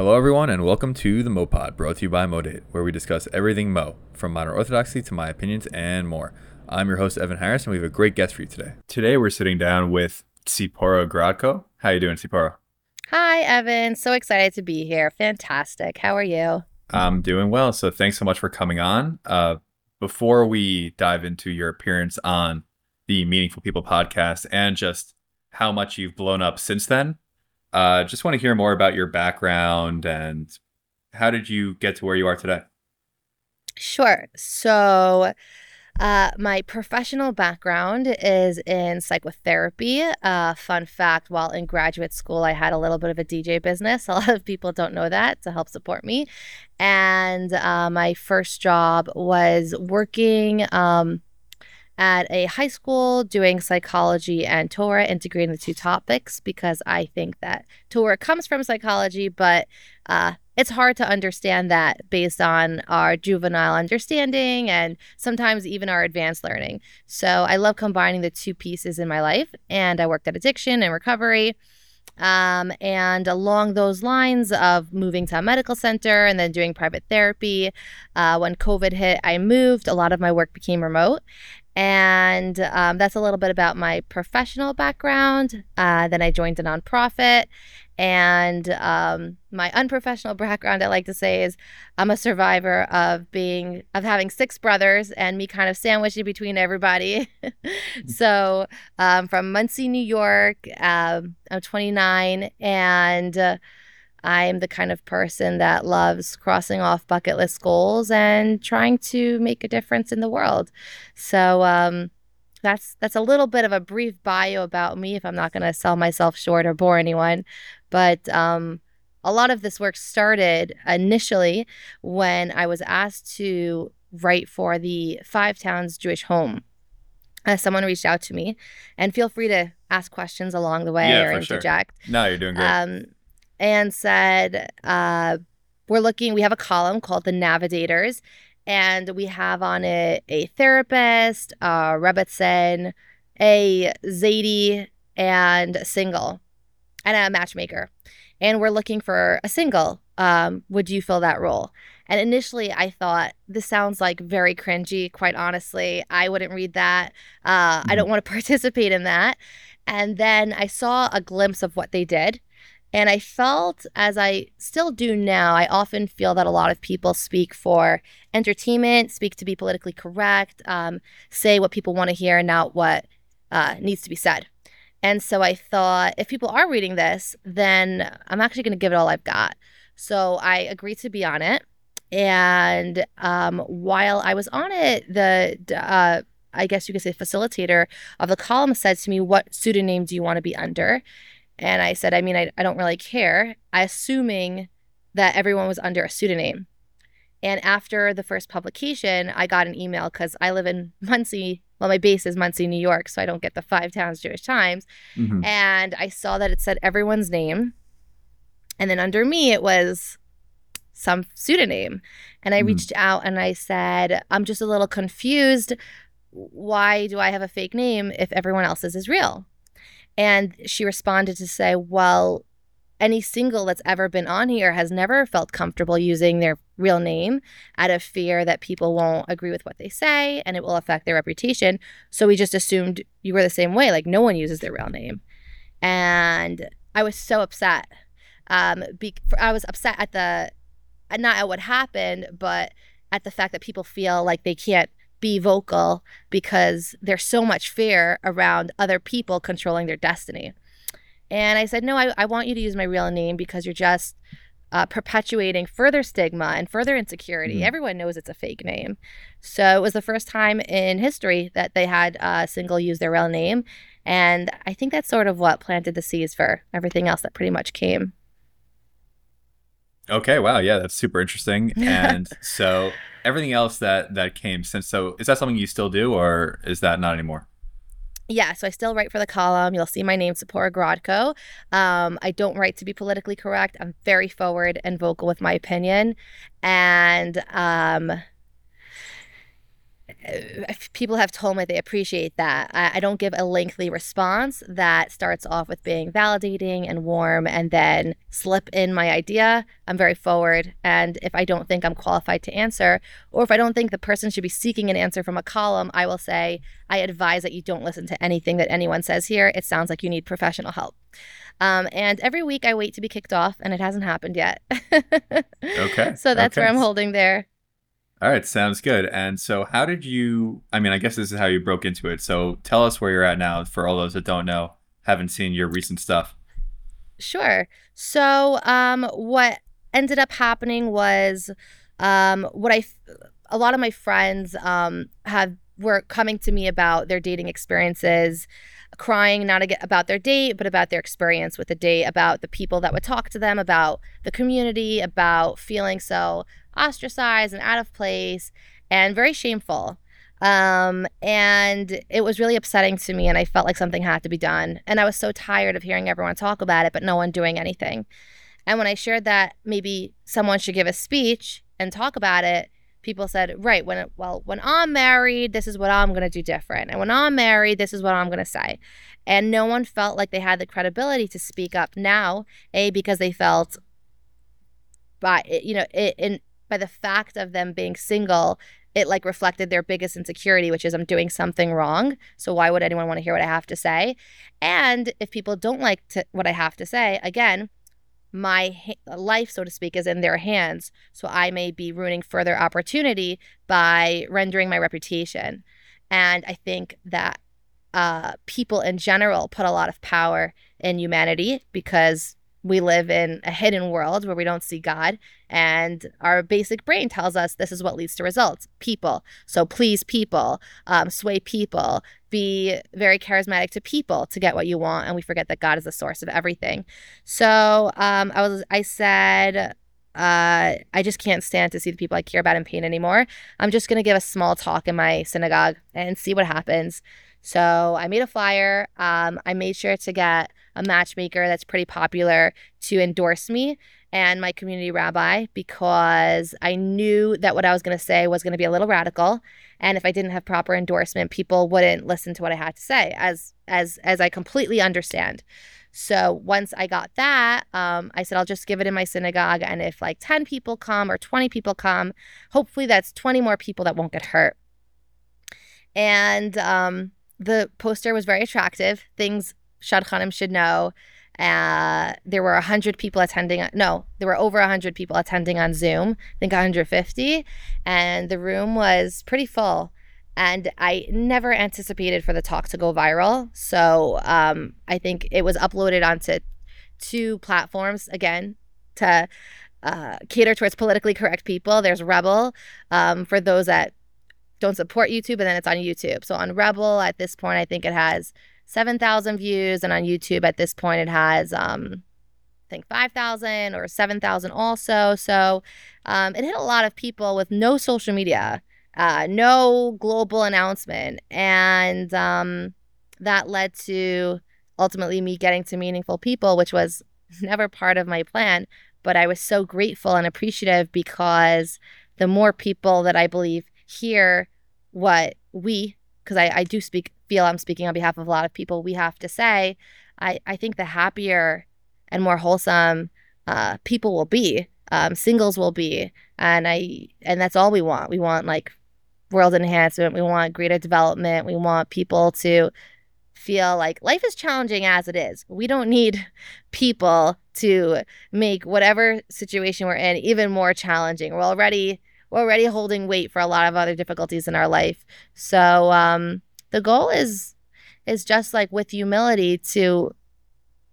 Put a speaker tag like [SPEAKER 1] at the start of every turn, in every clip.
[SPEAKER 1] Hello, everyone, and welcome to the MoPod, brought to you by Modate, where we discuss everything Mo, from modern orthodoxy to my opinions and more. I'm your host, Evan Harris, and we have a great guest for you today. Today, we're sitting down with Tzipora Grodko. How are you doing, Tzipora?
[SPEAKER 2] Hi, Evan. So excited to be here. Fantastic. How are you?
[SPEAKER 1] I'm doing well. So thanks so much for coming on. Uh, before we dive into your appearance on the Meaningful People podcast and just how much you've blown up since then, uh, just want to hear more about your background and how did you get to where you are today?
[SPEAKER 2] Sure. So, uh, my professional background is in psychotherapy. Uh, fun fact while in graduate school, I had a little bit of a DJ business. A lot of people don't know that to help support me. And uh, my first job was working. Um, at a high school doing psychology and Torah, integrating the two topics because I think that Torah comes from psychology, but uh, it's hard to understand that based on our juvenile understanding and sometimes even our advanced learning. So I love combining the two pieces in my life, and I worked at addiction and recovery. Um, and along those lines of moving to a medical center and then doing private therapy, uh, when COVID hit, I moved. A lot of my work became remote. And um, that's a little bit about my professional background. Uh, then I joined a nonprofit. And um, my unprofessional background, I like to say, is I'm a survivor of being of having six brothers and me kind of sandwiched between everybody. so um, from Monsey, New York, um, I'm 29, and uh, I'm the kind of person that loves crossing off bucket list goals and trying to make a difference in the world. So um, that's that's a little bit of a brief bio about me. If I'm not going to sell myself short or bore anyone, but um, a lot of this work started initially when I was asked to write for the Five Towns Jewish Home. Uh, someone reached out to me, and feel free to ask questions along the way
[SPEAKER 1] Yeah,
[SPEAKER 2] or
[SPEAKER 1] for sure.
[SPEAKER 2] interject
[SPEAKER 1] No, you're doing great.
[SPEAKER 2] um, and said, uh, We're looking, we have a column called The Navigators, and we have on it a therapist, a Rebbetzin, a Zadie, and a single, and a matchmaker. And we're looking for a single. Um, would you fill that role? And initially, I thought this sounds like very cringy. Quite honestly, I wouldn't read that. Uh, I don't want to participate in that. And then I saw a glimpse of what they did. And I felt, as I still do now, I often feel that a lot of people speak for entertainment, speak to be politically correct, um, say what people want to hear, and not what uh, needs to be said. And so I thought, if people are reading this, then I'm actually going to give it all I've got. So I agreed to be on it. And um, while I was on it, the uh, I guess you could say facilitator of the column said to me, "What pseudonym do you want to be under?" And I said, "I mean, I, I don't really care." I assuming that everyone was under a pseudonym. And after the first publication, I got an email because I live in Monsey. Well, my base is Monsey, New York, so I don't get the Five Towns Jewish Times.
[SPEAKER 1] Mhm.
[SPEAKER 2] And I saw that it said everyone's name. And then under me, it was some pseudonym. And I
[SPEAKER 1] Mhm.
[SPEAKER 2] reached out and I said, I'm just a little confused. Why do I have a fake name if everyone else's is real? And she responded to say, Well, any single that's ever been on here has never felt comfortable using their real name out of fear that people won't agree with what they say and it will affect their reputation. So we just assumed you were the same way. Like no one uses their real name. And I was so upset. Um, be- I was upset at the, not at what happened, but at the fact that people feel like they can't be vocal because there's so much fear around other people controlling their destiny. And I said, no, I, I want you to use my real name because you're just uh, perpetuating further stigma and further insecurity.
[SPEAKER 1] Mhm.
[SPEAKER 2] Everyone knows it's a fake name. So it was the first time in history that they had a single use their real name. And I think that's sort of what planted the seeds for everything else that pretty much came.
[SPEAKER 1] Okay, wow, yeah, that's super interesting. And so everything else that that came since so is that something you still do or is that not anymore?
[SPEAKER 2] Yeah, so I still write for the column. You'll see my name, Tzipora Grodko. Um, I don't write to be politically correct. I'm very forward and vocal with my opinion. And um, people have told me they appreciate that. I, I, don't give a lengthy response that starts off with being validating and warm and then slip in my idea. I'm very forward. And if I don't think I'm qualified to answer, or if I don't think the person should be seeking an answer from a column, I will say, I advise that you don't listen to anything that anyone says here. It sounds like you need professional help. Um, and every week I wait to be kicked off, and it hasn't happened yet.
[SPEAKER 1] okay.
[SPEAKER 2] So that's
[SPEAKER 1] okay.
[SPEAKER 2] where I'm holding there.
[SPEAKER 1] All right, sounds good. And so, how did you? I mean, I guess this is how you broke into it. So, tell us where you're at now for all those that don't know, haven't seen your recent stuff.
[SPEAKER 2] Sure. So, um, what ended up happening was, um, what I, a lot of my friends, um, have were coming to me about their dating experiences, crying not about their date, but about their experience with the date, about the people that would talk to them, about the community, about feeling so ostracized and out of place and very shameful. Um, and it was really upsetting to me, and I felt like something had to be done. And I was so tired of hearing everyone talk about it, but no one doing anything. And when I shared that maybe someone should give a speech and talk about it, people said, "Right, when it, well, when I'm married, this is what I'm going to do different, and when I'm married, this is what I'm going to say." And no one felt like they had the credibility to speak up now, a because they felt by you know it, in by the fact of them being single, it like reflected their biggest insecurity, which is I'm doing something wrong. So why would anyone want to hear what I have to say? And if people don't like to, what I have to say, again, my ha- life, so to speak, is in their hands. So I may be ruining further opportunity by rendering my reputation. And I think that uh, people in general put a lot of power in humanity because we live in a hidden world where we don't see God. And our basic brain tells us this is what leads to results people. So please people, um, sway people, be very charismatic to people to get what you want. And we forget that God is the source of everything. So um, I was, I said, uh, I just can't stand to see the people I care about in pain anymore. I'm just going to give a small talk in my synagogue and see what happens. So I made a flyer. Um, I made sure to get a matchmaker that's pretty popular to endorse me and my community rabbi because I knew that what I was going to say was going to be a little radical and if I didn't have proper endorsement people wouldn't listen to what I had to say as as as I completely understand. So once I got that, um, I said I'll just give it in my synagogue and if like 10 people come or 20 people come, hopefully that's 20 more people that won't get hurt. And um, the poster was very attractive. Things Shadchanim should know. Uh, there were 100 people attending. No, there were over 100 people attending on Zoom, I think 150. And the room was pretty full. And I never anticipated for the talk to go viral. So um, I think it was uploaded onto two platforms again to uh, cater towards politically correct people. There's Rebel um, for those that don't support YouTube, and then it's on YouTube. So on Rebel, at this point, I think it has 7,000 views, and on YouTube at this point, it has, um, I think, 5,000 or 7,000 also. So um, it hit a lot of people with no social media, uh, no global announcement. And um, that led to ultimately me getting to meaningful people, which was never part of my plan. But I was so grateful and appreciative because the more people that I believe hear what we, because I, I do speak, feel I'm speaking on behalf of a lot of people, we have to say, I, I think the happier and more wholesome uh, people will be, um, singles will be. And I, and that's all we want. We want like world enhancement. We want greater development. We want people to feel like life is challenging as it is. We don't need people to make whatever situation we're in even more challenging. We're already we're already holding weight for a lot of other difficulties in our life. So um, the goal is is just like with humility to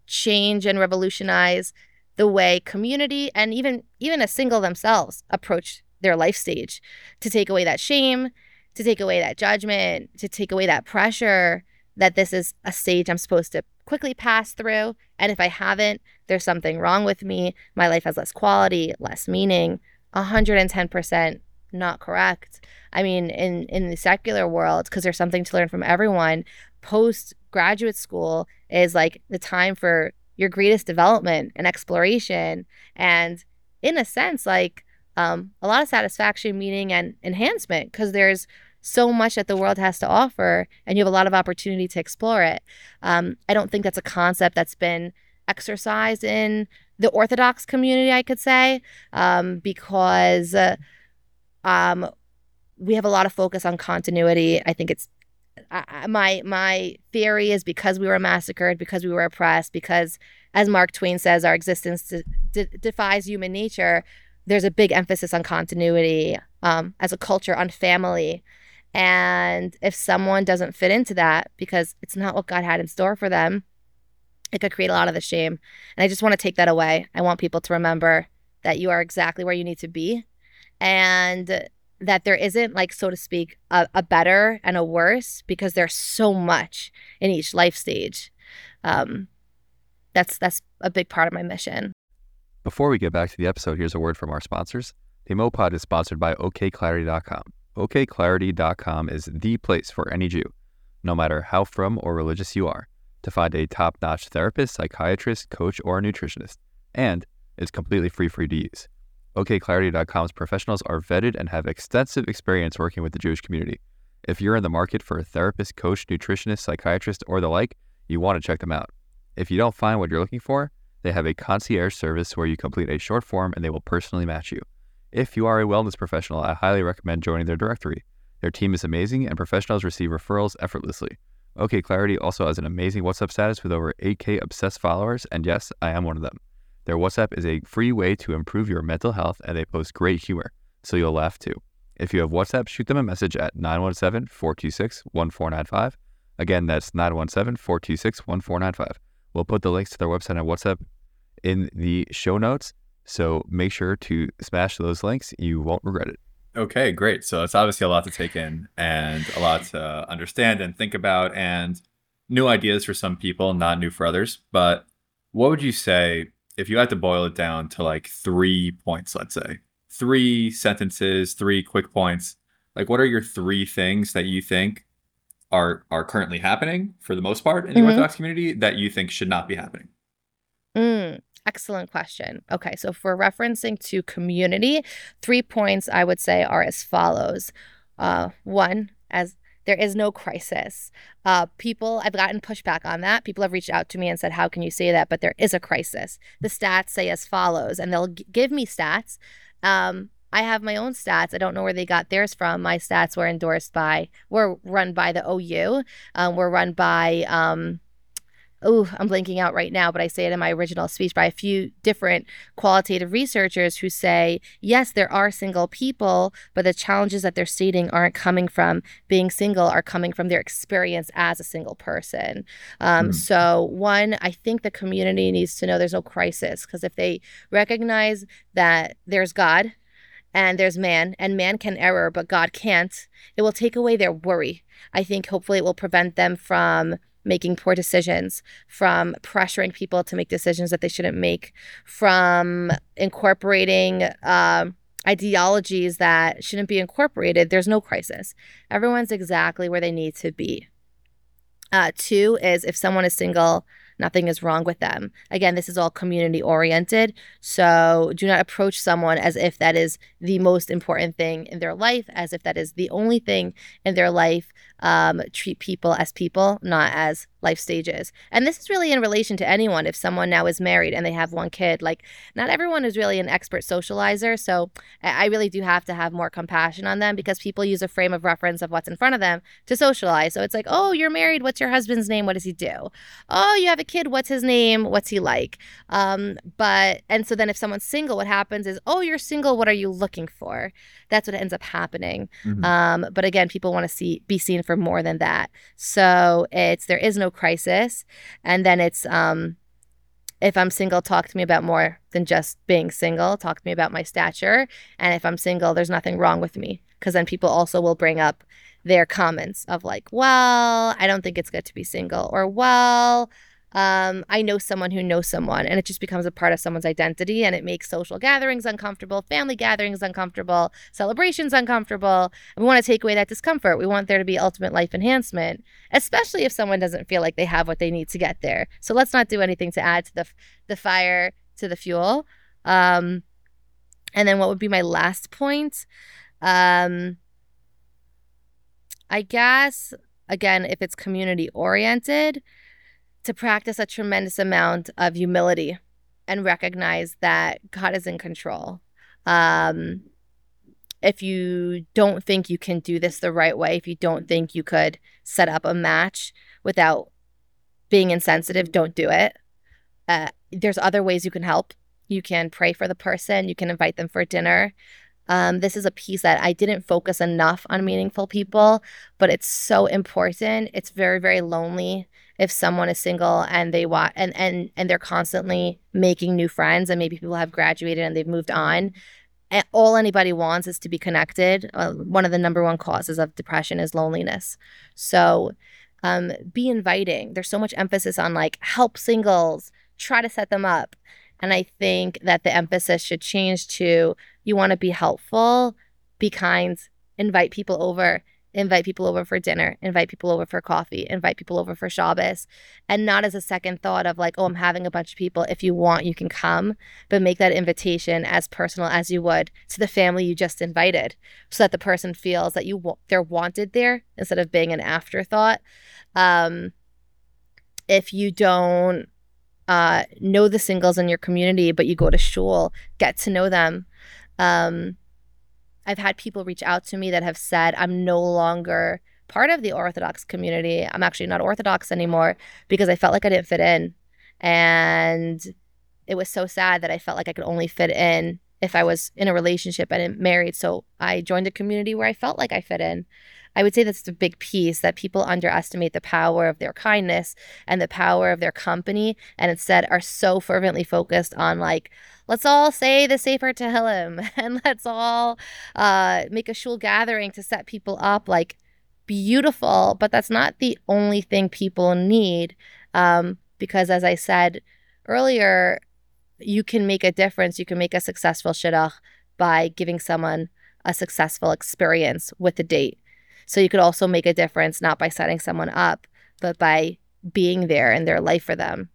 [SPEAKER 2] change and revolutionize the way community and even even a single themselves approach their life stage. To take away that shame to take away that judgment to take away that pressure that this is a stage i'm supposed to quickly pass through. And if i haven't there's something wrong with me. My life has less quality less meaning 110% not correct. I mean, in in the secular world, because there's something to learn from everyone, post graduate school is like the time for your greatest development and exploration, and in a sense, like um, a lot of satisfaction, meaning, and enhancement, because there's so much that the world has to offer, and you have a lot of opportunity to explore it. Um, I don't think that's a concept that's been exercised in the Orthodox community, I could say, um, because uh, um, we have a lot of focus on continuity. I think it's my my theory is because we were massacred, because we were oppressed, because as Mark Twain says, our existence de- defies human nature. There's a big emphasis on continuity um, as a culture, on family. And if someone doesn't fit into that because it's not what God had in store for them, it could create a lot of the shame. And I just want to take that away. I want people to remember that you are exactly where you need to be and that there isn't like so to speak a, a better and a worse because there's so much in each life stage. Um, that's that's a big part of my mission.
[SPEAKER 3] Before we get back to the episode here's a word from our sponsors. The mopod is sponsored by okclarity.com okclarity.com is the place for any jew no matter how frum or religious you are to find a top-notch therapist psychiatrist coach or nutritionist and it's completely free for you to use OKClarity.com's professionals are vetted and have extensive experience working with the Jewish community. If you're in the market for a therapist, coach, nutritionist, psychiatrist, or the like, you want to check them out. If you don't find what you're looking for, they have a concierge service where you complete a short form and they will personally match you. If you are a wellness professional, I highly recommend joining their directory. Their team is amazing and professionals receive referrals effortlessly. OK Clarity also has an amazing WhatsApp status with over 8K obsessed followers, and yes, I am one of them. Their WhatsApp is a free way to improve your mental health and they post great humor, so you'll laugh too. If you have WhatsApp, shoot them a message at 917 426 1495. Again, that's 917 426 1495. We'll put the links to their website and WhatsApp in the show notes, so make sure to smash those links. You won't regret it.
[SPEAKER 1] Okay, great. So it's obviously a lot to take in and a lot to understand and think about, and new ideas for some people, not new for others. But what would you say if you had to boil it down to like three points, let's say three sentences, three quick points, like what are your three things that you think are are currently happening for the most part in the mm-hmm. Orthodox community that you think should not be happening?
[SPEAKER 2] Mm, excellent question. Okay, so for referencing to community, three points I would say are as follows. Uh, one, as there is no crisis. Uh, people, I've gotten pushback on that. People have reached out to me and said, How can you say that? But there is a crisis. The stats say as follows, and they'll g- give me stats. Um, I have my own stats. I don't know where they got theirs from. My stats were endorsed by, were run by the OU, um, were run by, um, oh, I'm blanking out right now, but I say it in my original speech by a few different qualitative researchers who say, yes, there are single people, but the challenges that they're stating aren't coming from being single, are coming from their experience as a single person. Um, mm. So, one, I think the community needs to know there's no crisis because if they recognize that there's God, and there's man, and man can error, but God can't, it will take away their worry. I think hopefully it will prevent them from making poor decisions, from pressuring people to make decisions that they shouldn't make, from incorporating uh, ideologies that shouldn't be incorporated, there's no crisis. Everyone's exactly where they need to be. Uh, two is if someone is single, Nothing is wrong with them. Again, this is all community oriented. So do not approach someone as if that is the most important thing in their life, as if that is the only thing in their life. Um, treat people as people, not as life stages. And this is really in relation to anyone. If someone now is married and they have one kid, like not everyone is really an expert socializer. So I really do have to have more compassion on them because people use a frame of reference of what's in front of them to socialize. So it's like, oh, you're married. What's your husband's name? What does he do? Oh, you have a kid, what's his name? What's he like? Um, but, and so then if someone's single, what happens is, oh, you're single. What are you looking for? That's what ends up happening. Mm-hmm. Um, but again, people want to see, be seen for more than that. So it's, there is no crisis. And then it's, um, if I'm single, talk to me about more than just being single. Talk to me about my stature. And if I'm single, there's nothing wrong with me. Because then people also will bring up their comments of like, well, I don't think it's good to be single, or well, um, I know someone who knows someone, and it just becomes a part of someone's identity, and it makes social gatherings uncomfortable, family gatherings uncomfortable, celebrations uncomfortable. And we want to take away that discomfort. We want there to be ultimate life enhancement, especially if someone doesn't feel like they have what they need to get there. So let's not do anything to add to the the fire to the fuel. Um, and then what would be my last point? Um, I guess, again, if it's community oriented, to practice a tremendous amount of humility and recognize that God is in control. Um, if you don't think you can do this the right way, if you don't think you could set up a match without being insensitive, don't do it. Uh, there's other ways you can help. You can pray for the person, you can invite them for dinner. Um, this is a piece that I didn't focus enough on meaningful people, but it's so important. It's very, very lonely if someone is single and they want and and and they're constantly making new friends, and maybe people have graduated and they've moved on. And all anybody wants is to be connected. Uh, one of the number one causes of depression is loneliness. So, um, be inviting. There's so much emphasis on like help singles, try to set them up. And I think that the emphasis should change to you want to be helpful, be kind, invite people over, invite people over for dinner, invite people over for coffee, invite people over for Shabbos, and not as a second thought of like, oh, I'm having a bunch of people. If you want, you can come, but make that invitation as personal as you would to the family you just invited, so that the person feels that you they're wanted there instead of being an afterthought. Um, if you don't uh, know the singles in your community, but you go to shul, get to know them. Um, I've had people reach out to me that have said, I'm no longer part of the Orthodox community. I'm actually not Orthodox anymore because I felt like I didn't fit in. And it was so sad that I felt like I could only fit in if I was in a relationship and married. So I joined a community where I felt like I fit in. I would say that's the big piece that people underestimate the power of their kindness and the power of their company, and instead are so fervently focused on like, let's all say the Sefer Tehillim and let's all uh, make a shul gathering to set people up. Like, beautiful, but that's not the only thing people need. Um, because as I said earlier, you can make a difference. You can make a successful shidduch by giving someone a successful experience with the date. So you could also make a difference not by setting someone up, but by being there in their life for them.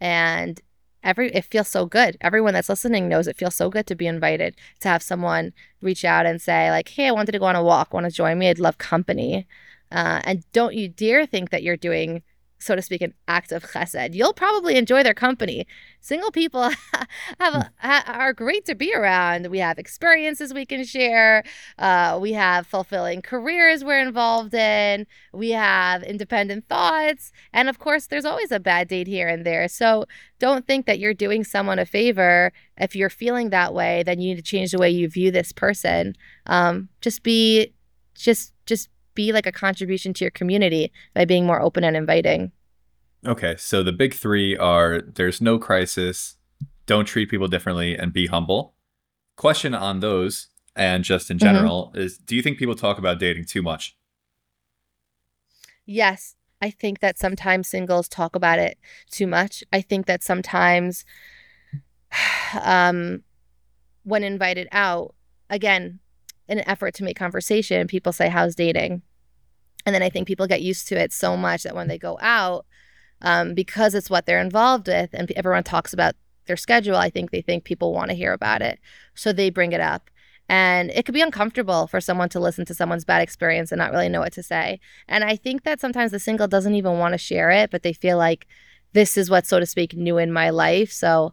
[SPEAKER 2] And every it feels so good. Everyone that's listening knows it feels so good to be invited, to have someone reach out and say like, "Hey, I wanted to go on a walk. Want to join me? I'd love company." Uh, and don't you dare think that you're doing so to speak, an act of chesed. You'll probably enjoy their company. Single people have a, ha, are great to be around. We have experiences we can share. Uh, we have fulfilling careers we're involved in. We have independent thoughts, and of course, there's always a bad date here and there. So don't think that you're doing someone a favor if you're feeling that way. Then you need to change the way you view this person. Um, just be, just just be like a contribution to your community by being more open and inviting.
[SPEAKER 1] Okay, so the big three are there's no crisis, don't treat people differently, and be humble. Question on those and just in mm-hmm. general mm-hmm. is do you think people talk about dating too much?
[SPEAKER 2] Yes, I think that sometimes singles talk about it too much. I think that sometimes um when invited out, again, in an effort to make conversation, people say, How's dating? And then I think people get used to it so much that when they go out, um, because it's what they're involved with and everyone talks about their schedule, I think they think people want to hear about it. So they bring it up. And it could be uncomfortable for someone to listen to someone's bad experience and not really know what to say. And I think that sometimes the single doesn't even want to share it, but they feel like this is what, so to speak, new in my life. So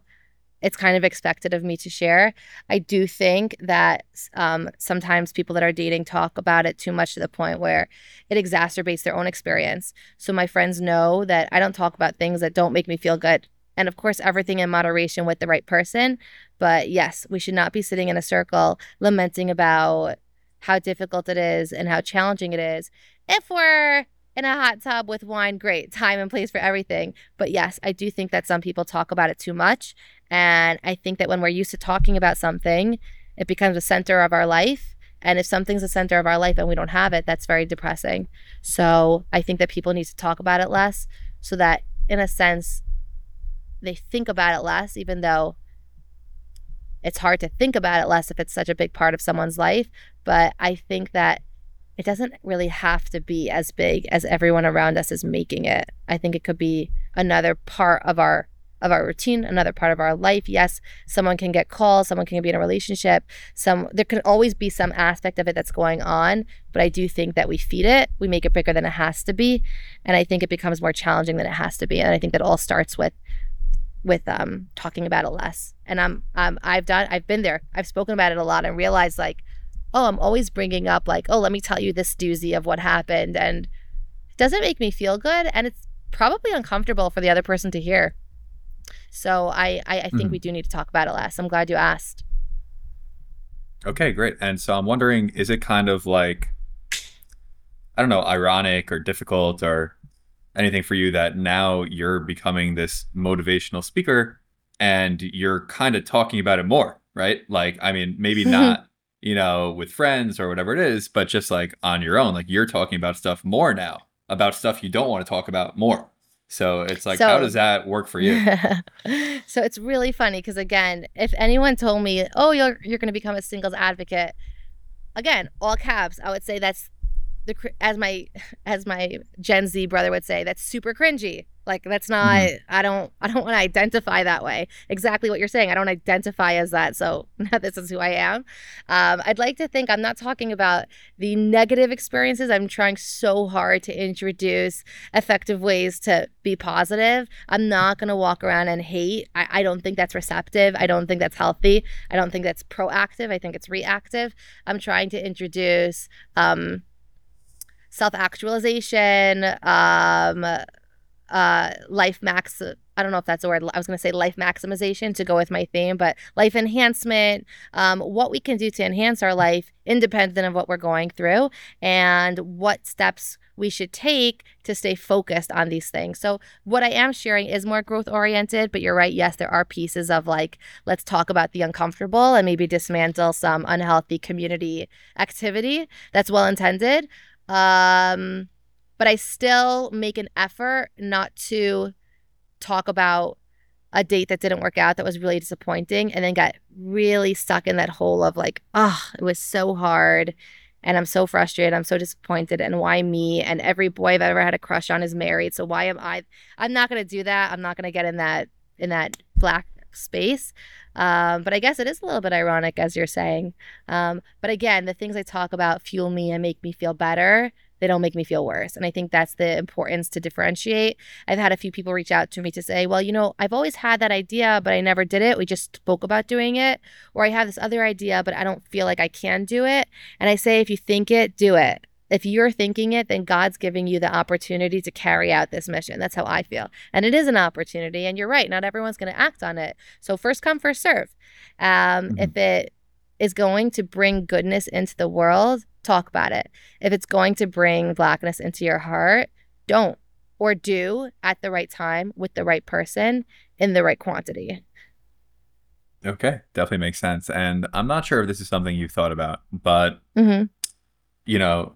[SPEAKER 2] it's kind of expected of me to share. I do think that um, sometimes people that are dating talk about it too much to the point where it exacerbates their own experience. So my friends know that I don't talk about things that don't make me feel good. And of course, everything in moderation with the right person. But yes, we should not be sitting in a circle lamenting about how difficult it is and how challenging it is. If we're in a hot tub with wine, great, time and place for everything. But yes, I do think that some people talk about it too much. And I think that when we're used to talking about something, it becomes a center of our life. And if something's a center of our life and we don't have it, that's very depressing. So I think that people need to talk about it less so that, in a sense, they think about it less, even though it's hard to think about it less if it's such a big part of someone's life. But I think that it doesn't really have to be as big as everyone around us is making it. I think it could be another part of our of our routine, another part of our life. Yes, someone can get calls, someone can be in a relationship. Some there can always be some aspect of it that's going on, but I do think that we feed it, we make it bigger than it has to be, and I think it becomes more challenging than it has to be. And I think that all starts with with um talking about it less. And I'm um I've done I've been there. I've spoken about it a lot and realized like, oh, I'm always bringing up like, oh, let me tell you this doozy of what happened and it doesn't make me feel good and it's probably uncomfortable for the other person to hear. So I, I, I think mm-hmm. we do need to talk about it less. I'm glad you asked.
[SPEAKER 1] Okay, great. And so I'm wondering, is it kind of like, I don't know, ironic or difficult or anything for you that now you're becoming this motivational speaker and you're kind of talking about it more, right? Like, I mean, maybe not, you know, with friends or whatever it is, but just like on your own, like you're talking about stuff more now, about stuff you don't want to talk about more. So it's like, so, how does that work for you?
[SPEAKER 2] so it's really funny because again, if anyone told me, "Oh, you're you're going to become a singles advocate," again, all caps, I would say that's the as my as my Gen Z brother would say, that's super cringy. Like that's not mm-hmm. I don't I don't want to identify that way. Exactly what you're saying. I don't identify as that. So this is who I am. Um, I'd like to think I'm not talking about the negative experiences. I'm trying so hard to introduce effective ways to be positive. I'm not gonna walk around and hate. I, I don't think that's receptive. I don't think that's healthy. I don't think that's proactive. I think it's reactive. I'm trying to introduce um, self actualization, um, uh, life max. I don't know if that's a word. I was going to say life maximization to go with my theme, but life enhancement, um, what we can do to enhance our life independent of what we're going through, and what steps we should take to stay focused on these things. So, what I am sharing is more growth oriented, but you're right. Yes, there are pieces of like, let's talk about the uncomfortable and maybe dismantle some unhealthy community activity that's well intended. Um, but I still make an effort not to talk about a date that didn't work out that was really disappointing and then got really stuck in that hole of like, oh, it was so hard and I'm so frustrated. I'm so disappointed. And why me? And every boy I've ever had a crush on is married. So why am I? I'm not gonna do that. I'm not gonna get in that in that black space. Um, but I guess it is a little bit ironic, as you're saying. Um, but again, the things I talk about fuel me and make me feel better they don't make me feel worse. And I think that's the importance to differentiate. I've had a few people reach out to me to say, well, you know, I've always had that idea, but I never did it. We just spoke about doing it. Or I have this other idea, but I don't feel like I can do it. And I say, if you think it, do it. If you're thinking it, then God's giving you the opportunity to carry out this mission. That's how I feel. And it is an opportunity. And you're right, not everyone's going to act on it. So first come, first serve. Um, mm-hmm. If it is going to bring goodness into the world, talk about it. If it's going to bring blackness into your heart, don't or do at the right time with the right person in the right quantity.
[SPEAKER 1] Okay, definitely makes sense. And I'm not sure if this is something you've thought about, but mm-hmm. you know,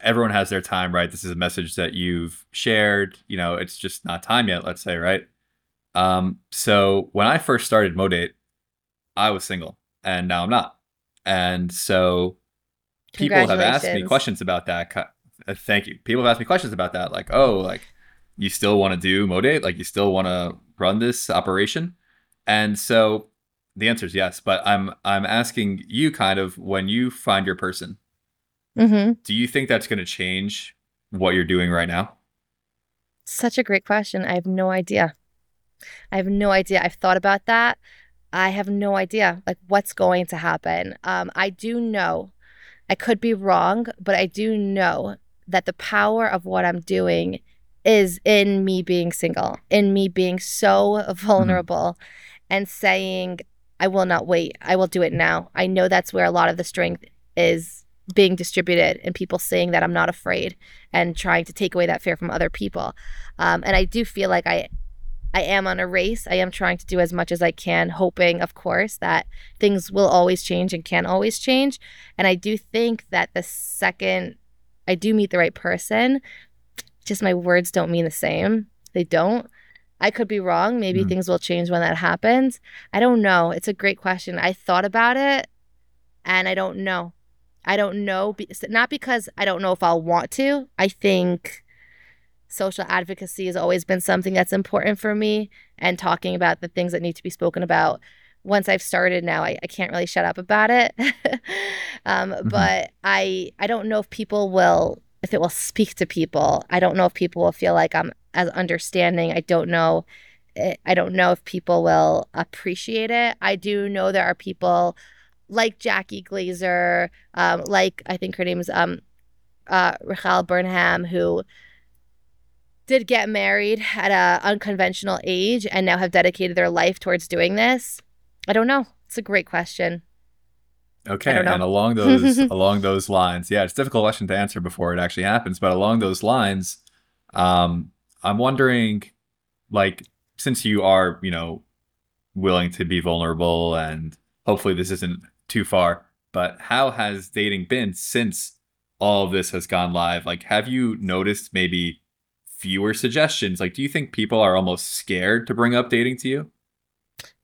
[SPEAKER 1] everyone has their time, right? This is a message that you've shared. You know, it's just not time yet. Let's say, right? Um, so when I first started Modate, I was single, and now I'm not. And so people have asked me questions about that. Uh, thank you. People have asked me questions about that, like, oh, like you still want to do Modate? Like you still want to run this operation? And so the answer is yes. But I'm I'm asking you kind of when you find your person, mm-hmm. do you think that's going to change what you're doing right now?
[SPEAKER 2] Such a great question. I have no idea. I have no idea. I've thought about that. I have no idea like what's going to happen. Um, I do know I could be wrong, but I do know that the power of what I'm doing is in me being single, in me being so mm-hmm. vulnerable mm-hmm. and saying, I will not wait. I will do it now. I know that's where a lot of the strength is being distributed and people saying that I'm not afraid and trying to take away that fear from other people. Um, and I do feel like I I am on a race. I am trying to do as much as I can, hoping, of course, that things will always change and can always change. And I do think that the second I do meet the right person, just my words don't mean the same. They don't. I could be wrong. Maybe mm. things will change when that happens. I don't know. It's a great question. I thought about it and I don't know. I don't know. Not because I don't know if I'll want to. I think social advocacy has always been something that's important for me and talking about the things that need to be spoken about once I've started now, I, I can't really shut up about it. um, mm-hmm. But I I don't know if people will if it will speak to people. I don't know if people will feel like I'm as understanding. I don't know. Eh, I don't know if people will appreciate it. I do know there are people like Jackie Glazer, um, like I think her name is um, uh, Rachel Burnham, who did get married at an unconventional age and now have dedicated their life towards doing this. I don't know. It's a great question.
[SPEAKER 1] Okay, and along those along those lines, yeah, it's a difficult question to answer before it actually happens. But along those lines, um, I'm wondering, like, since you are, you know, willing to be vulnerable, and hopefully this isn't too far, but how has dating been since all of this has gone live? Like, have you noticed maybe fewer suggestions? Like, do you think people are almost scared to bring up dating to you?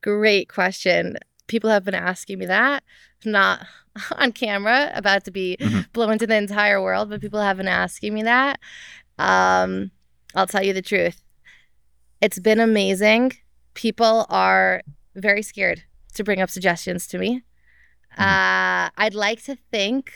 [SPEAKER 2] Great question. People have been asking me that, not on camera, about to be mm-hmm. blown to the entire world, but people have been asking me that. Um, I'll tell you the truth. It's been amazing. People are very scared to bring up suggestions to me. Mm-hmm. Uh, I'd like to think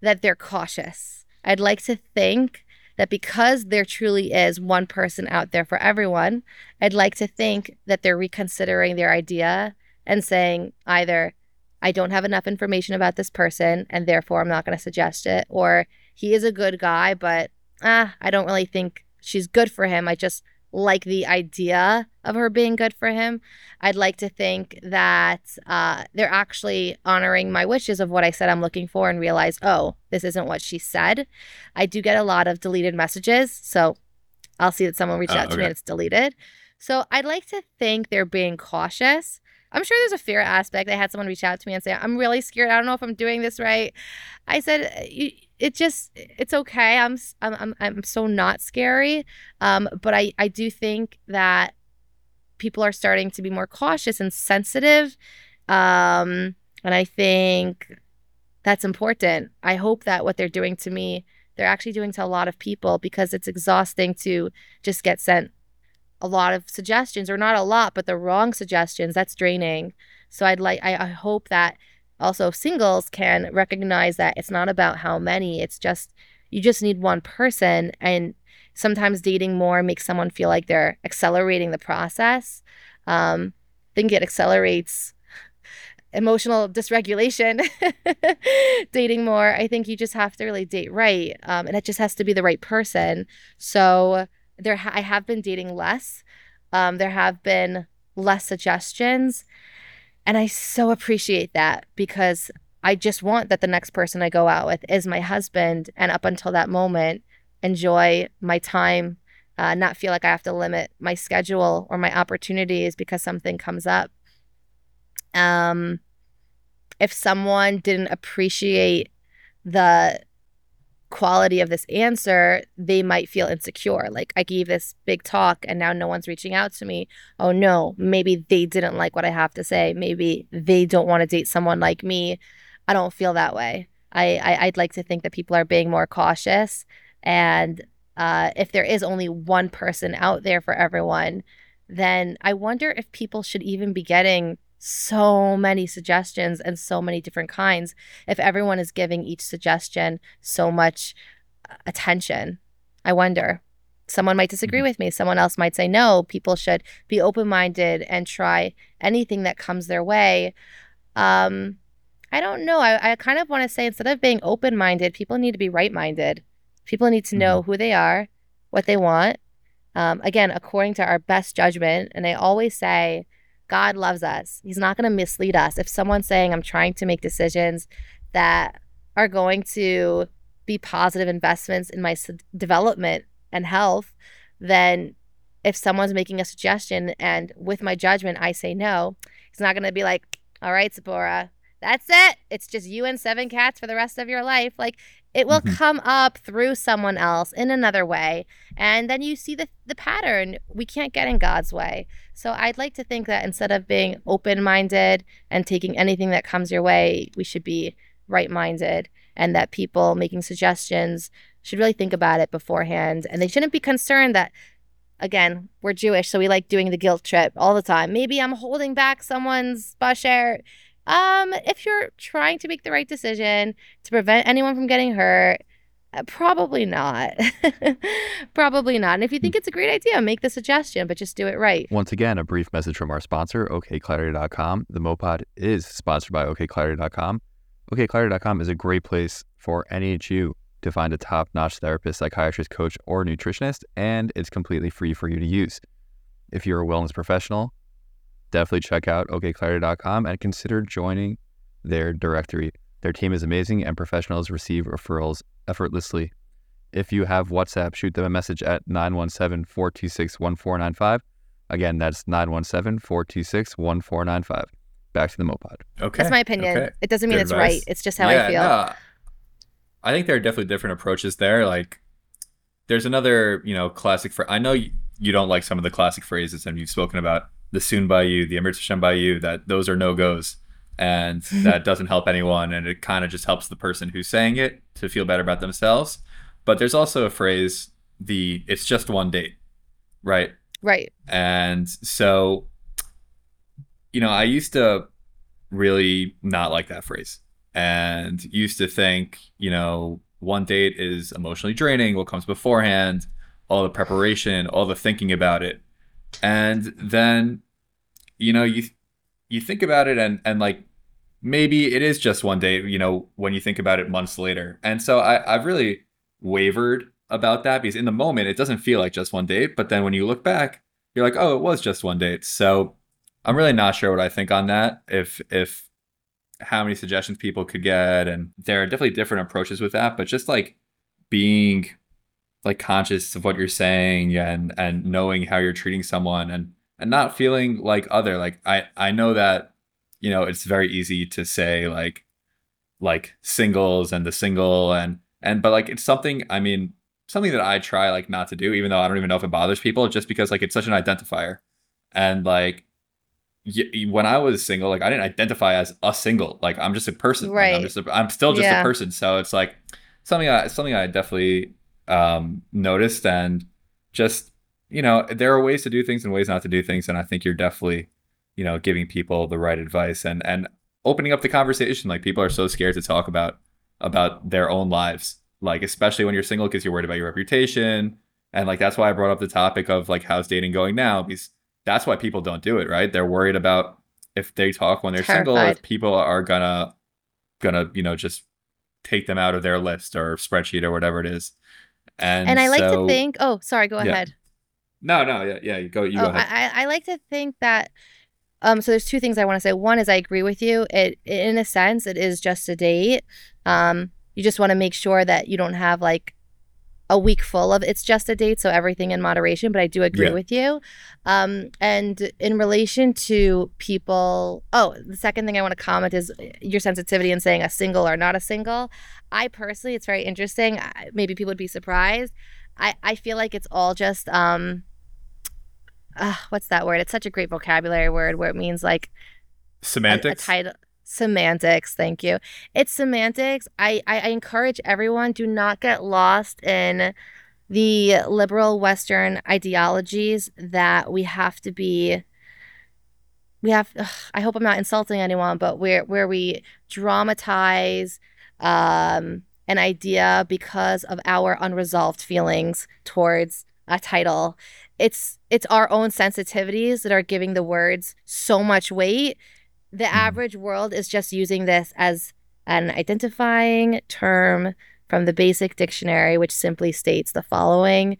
[SPEAKER 2] that they're cautious. I'd like to think that because there truly is one person out there for everyone, I'd like to think that they're reconsidering their idea and saying either, I don't have enough information about this person and therefore I'm not going to suggest it, or he is a good guy, but ah, I don't really think she's good for him. I just like the idea of her being good for him. I'd like to think that uh, they're actually honoring my wishes of what I said I'm looking for and realize, oh, this isn't what she said. I do get a lot of deleted messages. So I'll see that someone reached oh, out to me and it's deleted. So I'd like to think they're being cautious. I'm sure there's a fear aspect. I had someone reach out to me and say, I'm really scared. I don't know if I'm doing this right. I said, it just it's okay. I'm I'm I'm so not scary. Um, but I I do think that people are starting to be more cautious and sensitive. Um, and I think that's important. I hope that what they're doing to me, they're actually doing to a lot of people because it's exhausting to just get sent a lot of suggestions or not a lot, but the wrong suggestions. That's draining. So I'd like I, I hope that also singles can recognize that it's not about how many it's just you just need one person and sometimes dating more makes someone feel like they're accelerating the process um, i think it accelerates emotional dysregulation dating more i think you just have to really date right um, and it just has to be the right person so there ha- i have been dating less um, there have been less suggestions and I so appreciate that because I just want that the next person I go out with is my husband. And up until that moment, enjoy my time, uh, not feel like I have to limit my schedule or my opportunities because something comes up. Um, if someone didn't appreciate the quality of this answer, they might feel insecure. Like I gave this big talk and now no one's reaching out to me. Oh no, maybe they didn't like what I have to say. Maybe they don't want to date someone like me. I don't feel that way. I, I would like to think that people are being more cautious and uh, if there is only one person out there for everyone, then I wonder if people should even be getting so many suggestions and so many different kinds if everyone is giving each suggestion so much uh, attention. I wonder. Someone might disagree mm-hmm. with me. Someone else might say, no, people should be open minded and try anything that comes their way. Um, I don't know. I, I kind of want to say instead of being open minded, people need to be right minded. People need to know mm-hmm. who they are, what they want. Um, again, according to our best judgment. And I always say, God loves us. He's not going to mislead us. If someone's saying, I'm trying to make decisions that are going to be positive investments in my development and health, then if someone's making a suggestion and with my judgment, I say no, he's not going to be like, all right, Tzipora, that's it. It's just you and seven cats for the rest of your life. Like it will mm-hmm. come up through someone else in another way. And then you see the, the pattern. We can't get in God's way. So I'd like to think that instead of being open minded and taking anything that comes your way, we should be right minded and that people making suggestions should really think about it beforehand. And they shouldn't be concerned that, again, we're Jewish, so we like doing the guilt trip all the time. Maybe I'm holding back someone's bashert. Um, if you're trying to make the right decision to prevent anyone from getting hurt, uh, probably not. probably not. And if you think it's a great idea, make the suggestion, but just do it right.
[SPEAKER 3] Once again, a brief message from our sponsor, OKClarity.com. The Mopod is sponsored by OKClarity.com. OKClarity.com is a great place for any Jew to find a top notch therapist, psychiatrist, coach, or nutritionist, and it's completely free for you to use. If you're a wellness professional, definitely check out okclarity.com and consider joining their directory. Their team is amazing and professionals receive referrals effortlessly. If you have WhatsApp, shoot them a message at 917 426 1495. Again, that's 917 426 1495. Back to the MoPod.
[SPEAKER 1] Okay.
[SPEAKER 2] That's my opinion.
[SPEAKER 1] Okay.
[SPEAKER 2] It doesn't mean
[SPEAKER 1] Good
[SPEAKER 2] it's
[SPEAKER 1] advice.
[SPEAKER 2] right. It's just how
[SPEAKER 1] Yeah,
[SPEAKER 2] I feel.
[SPEAKER 1] no, I think there are definitely different approaches there. Like, there's another, you know, classic. For I know you, you don't like some of the classic phrases, and you've spoken about the soon by you, the Hashem by you. That those are no goes, and that doesn't help anyone, and it kind of just helps the person who's saying it to feel better about themselves. But there's also a phrase, the it's just one date, right?
[SPEAKER 2] Right.
[SPEAKER 1] And so, you know, I used to really not like that phrase and used to think, you know, one date is emotionally draining, what comes beforehand, all the preparation, all the thinking about it. And then, you know, you you think about it and and like maybe it is just one day you know, when you think about it months later. And so I, I've really wavered about that because in the moment it doesn't feel like just one date, but then when you look back, you're like, oh, it was just one date. So I'm really not sure what I think on that. If if how many suggestions people could get, and there are definitely different approaches with that. But just like being like conscious of what you're saying and and knowing how you're treating someone and and not feeling like other. Like I I know that you know it's very easy to say like like singles and the single and and but like it's something. I mean something that I try like not to do, even though I don't even know if it bothers people, just because like it's such an identifier. And like y- when I was single, like I didn't identify as a single. Like I'm just a person. Like, I'm just a, I'm still just
[SPEAKER 2] Yeah.
[SPEAKER 1] a person. So it's like something I something I definitely um noticed. And just you know there are ways to do things and ways not to do things. And I think you're definitely you know giving people the right advice and and opening up the conversation. Like people are so scared to talk about about their own lives like especially when you're single because you're worried about your reputation. And like that's why I brought up the topic of like how's dating going now? Because that's why people don't do it right? They're worried about if they talk when they're single if people are gonna gonna you know just take them out of their list or spreadsheet or whatever it is and
[SPEAKER 2] And I like
[SPEAKER 1] so-
[SPEAKER 2] to think, oh, sorry, go
[SPEAKER 1] Yeah.
[SPEAKER 2] ahead.
[SPEAKER 1] no no yeah yeah you go you
[SPEAKER 2] oh,
[SPEAKER 1] go ahead
[SPEAKER 2] I, I I like to think that um so there's two things I want to say. One is I agree with you. It in a sense it is just a date. Um you just want to make sure that you don't have like a week full of it's just a date, so everything in moderation, but I do agree
[SPEAKER 1] Yeah.
[SPEAKER 2] with you. Um and in relation to people, oh, the second thing I want to comment is your sensitivity in saying a single or not a single. I personally, it's very interesting. I- Maybe people would be surprised. I, I feel like it's all just um uh, what's that word? It's such a great vocabulary word where it means like a-
[SPEAKER 1] semantics
[SPEAKER 2] A, title. Semantics, thank you. It's semantics. I, I, I encourage everyone do not get lost in the liberal Western ideologies that we have to be. We have. ugh, I hope I'm not insulting anyone, but where where we dramatize um, an idea because of our unresolved feelings towards a title. It's it's our own sensitivities that are giving the words so much weight. The average world is just using this as an identifying term from the basic dictionary, which simply states the following.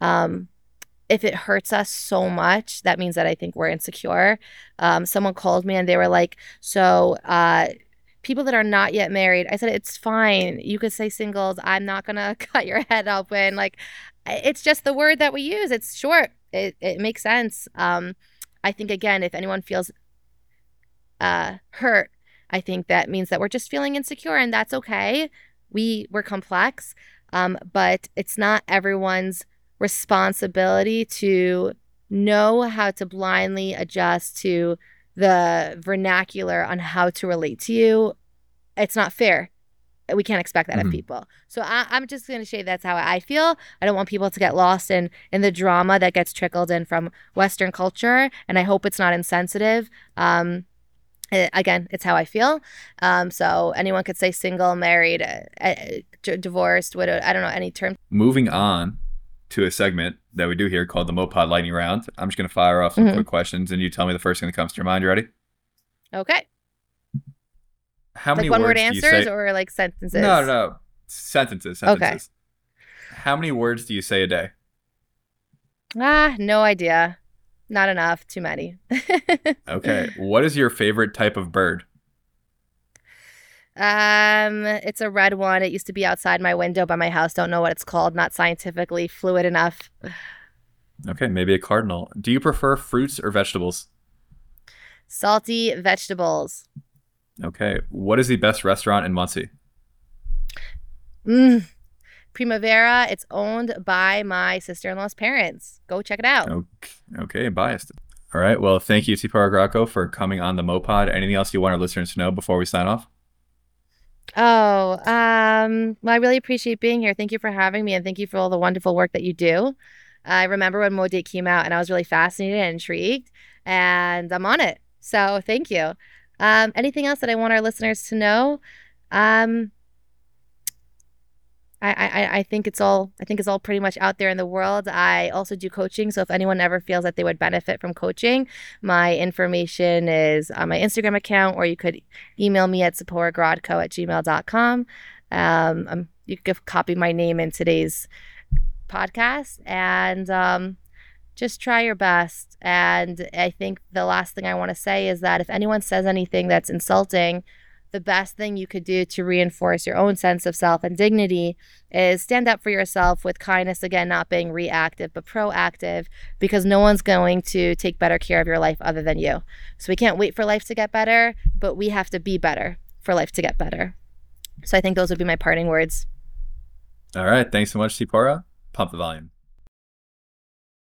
[SPEAKER 2] Um, if it hurts us so much, that means that I think we're insecure. Um, someone called me and they were like, So, uh, people that are not yet married, I said, It's fine. You could say singles. I'm not going to cut your head open. Like, it's just the word that we use. It's short, it, it makes sense. Um, I think, again, if anyone feels uh, hurt, I think that means that we're just feeling insecure, and that's okay. We we're complex, um, but it's not everyone's responsibility to know how to blindly adjust to the vernacular on how to relate to you. It's not fair. we can't expect that
[SPEAKER 1] Mhm.
[SPEAKER 2] of people. So I, I'm just going to say that's how I feel. I don't want people to get lost in in the drama that gets trickled in from Western culture, and I hope it's not insensitive. Um, eh, again, it's how I feel. Um, so anyone could say single, married, uh, uh, d- divorced, widowed. I don't know any term.
[SPEAKER 1] Moving on to a segment that we do here called the MoPod Lightning Round. I'm just going to fire off some
[SPEAKER 2] Mhm.
[SPEAKER 1] quick questions, and you tell me the first thing that comes to your mind. You ready?
[SPEAKER 2] Okay,
[SPEAKER 1] How many
[SPEAKER 2] like one word answers or like sentences.
[SPEAKER 1] No, no, no. Sentences.
[SPEAKER 2] Okay.
[SPEAKER 1] Sentences. How many words do you say a day?
[SPEAKER 2] Ah, no idea. Not enough. Too many.
[SPEAKER 1] Okay. what is your favorite type of bird?
[SPEAKER 2] Um, it's a red one. It used to be outside my window by my house. Don't know what it's called. Not scientifically fluid enough.
[SPEAKER 1] Okay, maybe a cardinal. Do you prefer fruits or vegetables?
[SPEAKER 2] Salty vegetables.
[SPEAKER 1] Okay. What is the best restaurant in Monsey?
[SPEAKER 2] Mm. Primavera. It's owned by my sister-in-law's parents. Go check it out.
[SPEAKER 1] Okay, okay biased. All right. Well, thank you, Tzipora Grodko, for coming on the MoPod. Anything else you want our listeners to know before we sign off?
[SPEAKER 2] Oh, um, well, I really appreciate being here. Thank you for having me, and thank you for all the wonderful work that you do. I remember when Mo came out, and I was really fascinated and intrigued, and I'm on it. So thank you. Um, anything else that I want our listeners to know? Um, I, I, think it's all I think it's all pretty much out there in the world. I also do coaching, so if anyone ever feels that they would benefit from coaching, my information is on my Instagram account, or you could email me at tziporagrodko at gmail.com. Um, um, you could copy my name in today's podcast and um, just try your best. And I think the last thing I want to say is that if anyone says anything that's insulting, the best thing you could do to reinforce your own sense of self and dignity is stand up for yourself with kindness again not being reactive but proactive because no one's going to take better care of your life other than you so we can't wait for life to get better but we have to be better for life to get better so i think those would be my parting words
[SPEAKER 1] All right. Thanks so much, Tzipora. Pump the volume.